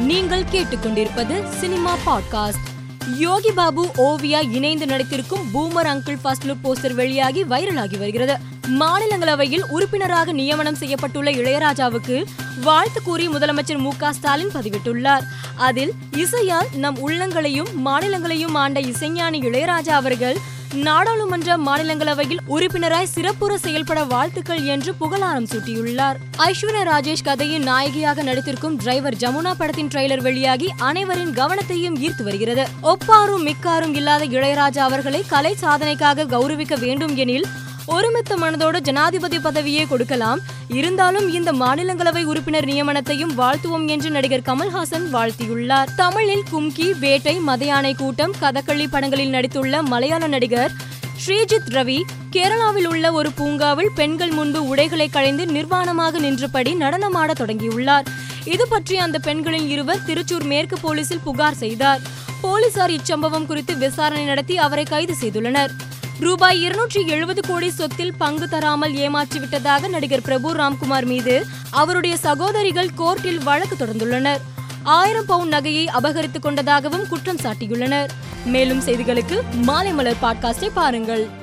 நீங்கள் கேட்டுக்கொண்டிருப்பது cinema podcast. Yogi Babu Oviya இணைந்து நடித்திருக்கும் boomer uncle first look poster வெளியாகி வைரலாகி வருகிறது. மாநிலங்களவையில் உறுப்பினராக நியமனம் செய்யப்பட்டுள்ள இளையராஜாவுக்கு வாழ்த்து கூறி முதலமைச்சர் மு க ஸ்டாலின் பதிவிட்டுள்ளார். அதில் இசையால் நம் உள்ளங்களையும் மாநிலங்களையும் ஆண்ட இசைஞானி இளையராஜா அவர்கள் நாடாளுமன்ற மாநிலங்களவையில் உறுப்பினராய் சிறப்புற செயல்பட வாழ்த்துக்கள் என்று புகழாரம் சூட்டியுள்ளார். ஐஸ்வர்யா ராஜேஷ் கதையின் நாயகியாக நடித்திருக்கும் டிரைவர் ஜமுனா படத்தின் ட்ரெய்லர் வெளியாகி அனைவரின் கவனத்தையும் ஈர்த்து வருகிறது. ஒப்பாரும் மிக்காரும் இல்லாத இளையராஜா அவர்களை கலை சாதனைக்காக கௌரவிக்க வேண்டும் எனில் ஒருமித்த மனதோடு ஜனாதிபதி பதவியே கொடுக்கலாம். இருந்தாலும் இந்த மாநிலங்களவை உறுப்பினர் நியமனத்தையும் வாழ்த்துவோம் என்று நடிகர் கமல்ஹாசன் வாழ்த்தியுள்ளார். தமிழில் கும்கி வேட்டை மதையானை கூட்டம் கதகளி படங்களில் நடித்துள்ள மலையாள நடிகர் ஸ்ரீஜித் ரவி கேரளாவில் உள்ள ஒரு பூங்காவில் பெண்கள் முன்பு உடைகளை களைந்து நிர்வாணமாக நின்றபடி நடனமாட தொடங்கியுள்ளார். இது பற்றி அந்த பெண்களில் இருவர் திருச்சூர் மேற்கு போலீசில் புகார் செய்தார். போலீசார் இச்சம்பவம் குறித்து விசாரணை நடத்தி அவரை கைது செய்துள்ளனர். ரூபாய் இருநூற்றி எழுபது கோடி சொத்தில் பங்கு தராமல் ஏமாற்றிவிட்டதாக நடிகர் பிரபு ராம்குமார் மீது அவருடைய சகோதரிகள் கோர்ட்டில் வழக்கு தொடர்ந்துள்ளனர். ஆயிரம் பவுண்ட் நகையை அபகரித்துக் கொண்டதாகவும் குற்றம் சாட்டியுள்ளனர். மேலும் செய்திகளுக்கு மாலை மலர் பாட்காஸ்டை பாருங்கள்.